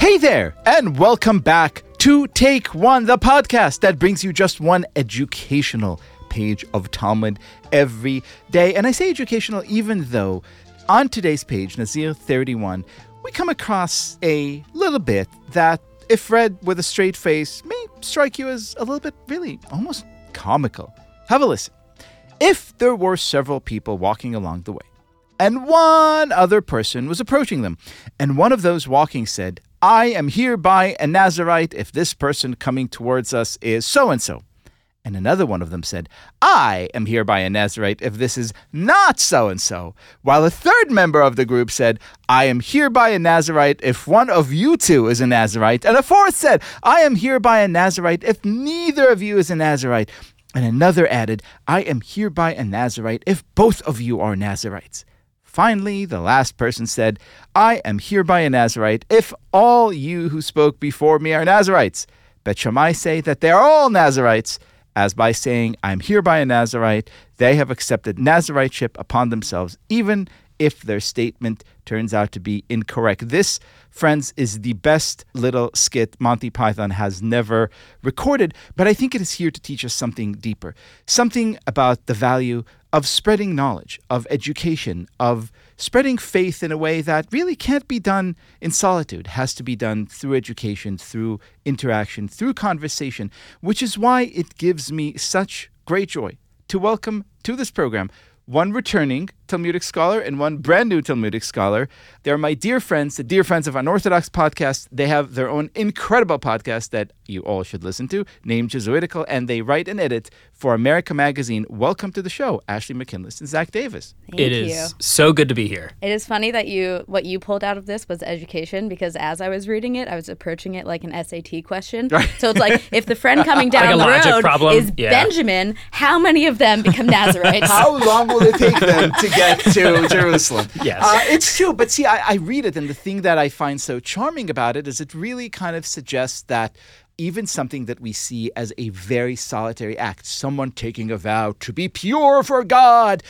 Hey there, and welcome back to Take One, the podcast that brings you just one educational page of Talmud every day. And I say educational even though on today's page, Nazir 31, we come across a little bit that, if read with a straight face, may strike you as a little bit really almost comical. Have a listen. If there were several people walking along the way, and one other person was approaching them, and one of those walking said, I am hereby a Nazarite if this person coming towards us is so and so. And another one of them said, I am hereby a Nazarite if this is not so and so. While a third member of the group said, I am hereby a Nazarite if one of you two is a Nazarite. And a fourth said, I am hereby a Nazarite if neither of you is a Nazarite. And another added, I am hereby a Nazarite if both of you are Nazarites. Finally, the last person said, I am hereby a Nazarite if all you who spoke before me are Nazarites. Bet Shammai say that they are all Nazarites, as by saying, I am hereby a Nazarite, they have accepted Nazariteship upon themselves, even if their statement turns out to be incorrect. This, friends, is the best little skit Monty Python has never recorded, but I think it is here to teach us something deeper, something about the value of spreading knowledge, of education, of spreading faith in a way that really can't be done in solitude, has to be done through education, through interaction, through conversation, which is why it gives me such great joy to welcome to this program one returning Talmudic scholar and one brand new Talmudic scholar. They're my dear friends, the dear friends of Unorthodox Podcast. They have their own incredible podcast that you all should listen to, named Jesuitical, and they write and edit for America Magazine. Welcome to the show, Ashley McKinless and Zach Davis. Thank It you. is so good to be here. It is funny that you what you pulled out of this was education because as I was reading it, I was approaching it like an SAT question. So it's like if the friend coming down Like the road problem? is Yeah. Benjamin, how many of them become Nazarites? How long will it take them to get to Jerusalem? Yes. Uh, it's true. But see, I, I read it, and the thing that I find so charming about it is it really kind of suggests that even something that we see as a very solitary act, someone taking a vow to be pure for God,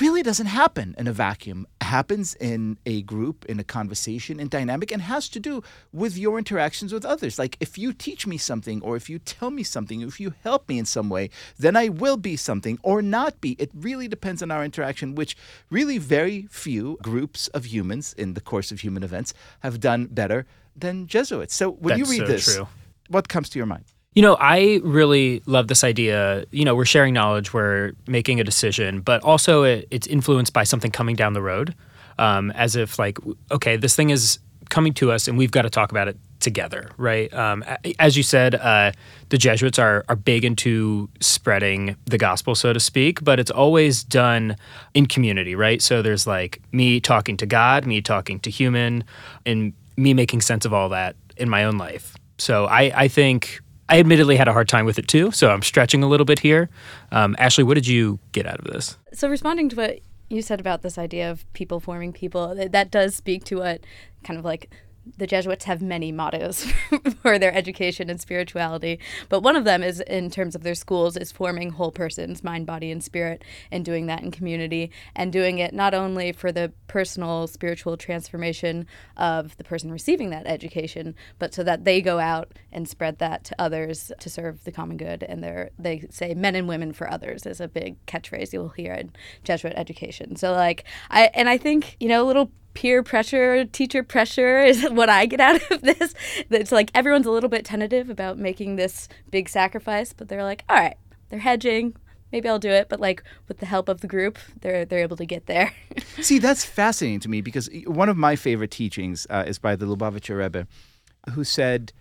really doesn't happen in a vacuum. It happens in a group, in a conversation, in dynamic, and has to do with your interactions with others. Like if you teach me something, or if you tell me something, if you help me in some way, then I will be something or not be. It really depends on our interaction, which really very few groups of humans in the course of human events have done better than Jesuits. So when you read so this, true. what comes to your mind? You know, I really love this idea. You know, we're sharing knowledge, we're making a decision, but also it, it's influenced by something coming down the road, um, as if like, okay, this thing is coming to us, and we've got to talk about it together, right? Um, as you said, uh, the Jesuits are are big into spreading the gospel, so to speak, but it's always done in community, right? So there's like me talking to God, me talking to human, and me making sense of all that in my own life. So I, I think I admittedly had a hard time with it too. So I'm stretching a little bit here. Um, Ashley, what did you get out of this? So responding to what you said about this idea of people forming people, that does speak to what kind of like the Jesuits have many mottos for their education and spirituality, but one of them is in terms of their schools is forming whole persons, mind, body, and spirit, and doing that in community, and doing it not only for the personal spiritual transformation of the person receiving that education, but so that they go out and spread that to others to serve the common good. And they're they say men and women for others is a big catchphrase you'll hear in Jesuit education. So like I and I think you know a little peer pressure, teacher pressure is what I get out of this. It's like everyone's a little bit tentative about making this big sacrifice, but they're like, all right, they're hedging. Maybe I'll do it, but like with the help of the group, they're they're able to get there. See, that's fascinating to me because one of my favorite teachings uh, is by the Lubavitcher Rebbe, who said,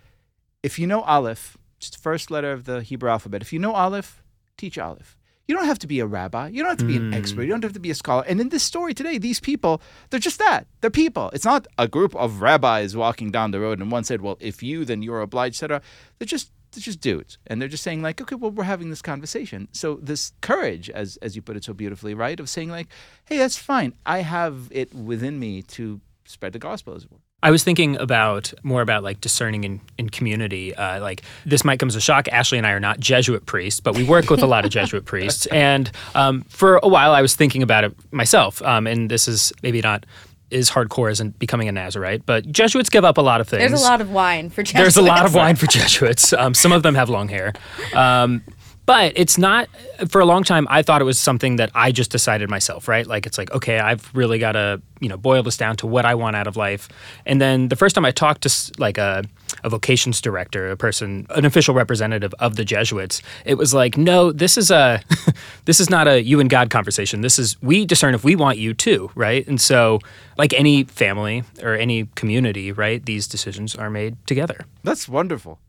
if you know Aleph, just first letter of the Hebrew alphabet, if you know Aleph, teach Aleph. You don't have to be a rabbi. You don't have to be an expert. Hmm. You don't have to be a scholar. And in this story today, these people, they're just that. They're people. It's not a group of rabbis walking down the road and one said, well, if you, then you're obliged, etc. They're just they're just dudes. And they're just saying like, okay, well, we're having this conversation. So this courage, as as you put it so beautifully, right, of saying like, hey, that's fine. I have it within me to spread the gospel as it were. I was thinking about more about like discerning in, in community. Uh, like this might come as a shock. Ashley and I are not Jesuit priests, but we work with a lot of Jesuit priests. And um, for a while, I was thinking about it myself. Um, and this is maybe not as hardcore as in becoming a Nazarite, but Jesuits give up a lot of things. There's a lot of wine for Jesuits. There's a lot of wine for Jesuits. Um, some of them have long hair. Um, but it's not for a long time i thought it was something that i just decided myself right? Like it's like okay i've really got to you know boil this down to what i want out of life. And then the first time i talked to like a, a vocations director a person an official representative of the jesuits it was like no this is a this is not a you and god conversation. This is we discern if we want you too right? And so like any family or any community right these decisions are made together. That's wonderful.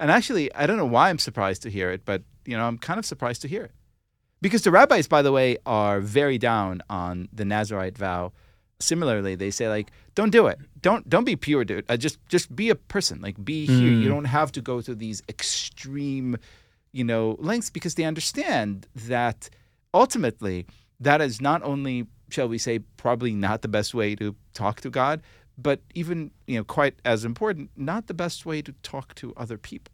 And actually, I don't know why I'm surprised to hear it, but you know, I'm kind of surprised to hear it. Because the rabbis, by the way, are very down on the Nazarite vow. Similarly, they say like, don't do it. Don't don't be pure, dude. Uh, just just be a person. Like be here. You don't have to go to these extreme, you know, lengths because they understand that ultimately that is not only, shall we say, probably not the best way to talk to God, but even you know quite as important, not the best way to talk to other people.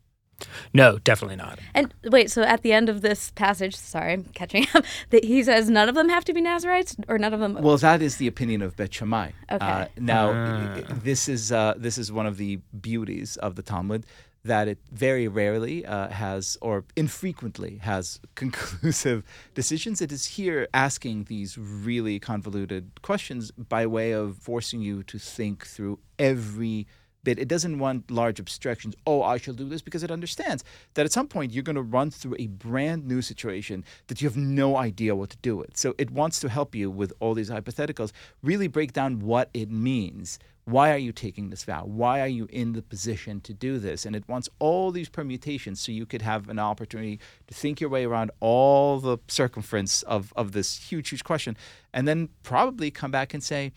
no definitely not And wait, so at the end of this passage, sorry, I'm catching up, that he says none of them have to be Nazarites, or none of them. Well, that is the opinion of Bet Shammai. Okay. Uh, now, i- i- this is uh, this is one of the beauties of the Talmud that it very rarely uh, has, or infrequently has, conclusive decisions. It is here asking these really convoluted questions by way of forcing you to think through every bit. It doesn't want large abstractions. Oh, I shall do this because it understands that at some point you're going to run through a brand new situation that you have no idea what to do with. So it wants to help you with all these hypotheticals, really break down what it means. Why are you taking this vow? Why are you in the position to do this? And it wants all these permutations so you could have an opportunity to think your way around all the circumference of, of this huge, huge question, and then probably come back and say,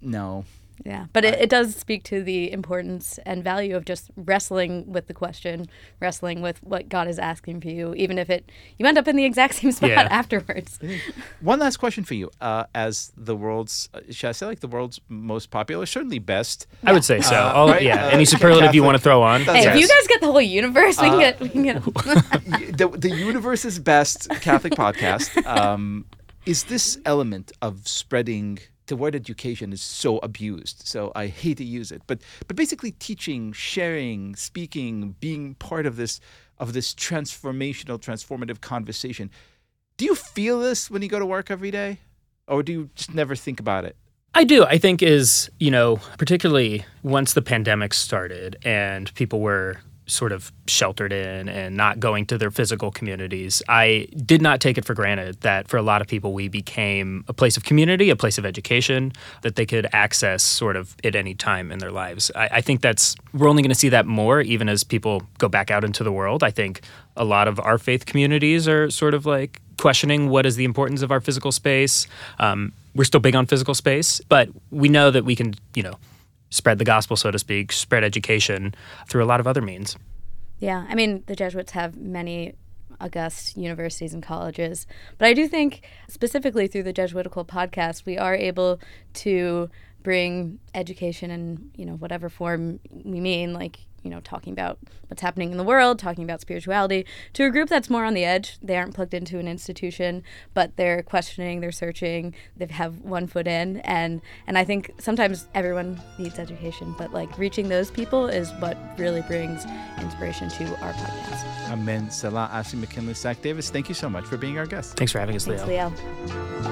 no, Yeah, but it, it does speak to the importance and value of just wrestling with the question, wrestling with what God is asking for you, even if it you end up in the exact same spot Yeah. afterwards. One last question for you. Uh, as the world's, uh, should I say like the world's most popular, certainly best. I would say so. Uh, All, right? Yeah, Uh, any superlative you want to throw on. Hey, right. if you guys get the whole universe, we can get we can get. The, the universe's best Catholic podcast. Um, is this element of spreading the word education is so abused, so I hate to use it. But but basically teaching, sharing, speaking, being part of this of this transformational, transformative conversation. Do you feel this when you go to work every day? Or do you just never think about it? I do. I think is you know particularly once the pandemic started and people were sort of sheltered in and not going to their physical communities. I did not take it for granted that for a lot of people we became a place of community, a place of education that they could access sort of at any time in their lives. I, I think that's we're only going to see that more even as people go back out into the world. I think a lot of our faith communities are sort of like questioning what is the importance of our physical space. Um, we're still big on physical space, but we know that we can, you know, spread the gospel, so to speak, spread education through a lot of other means. Yeah, I mean, the Jesuits have many august universities and colleges, but I do think specifically through the Jesuitical podcast, we are able to bring education in, you know, whatever form we mean, like, you know, talking about what's happening in the world, talking about spirituality, to a group that's more on the edge. They aren't plugged into an institution, but they're questioning, they're searching, they have one foot in, and and I think sometimes everyone needs education, but like reaching those people is what really brings inspiration to our podcast. Amen. Salah Ashley McKinless Zach Davis, thank you so much for being our guest. Thanks for having us, Thanks, Liel. Liel.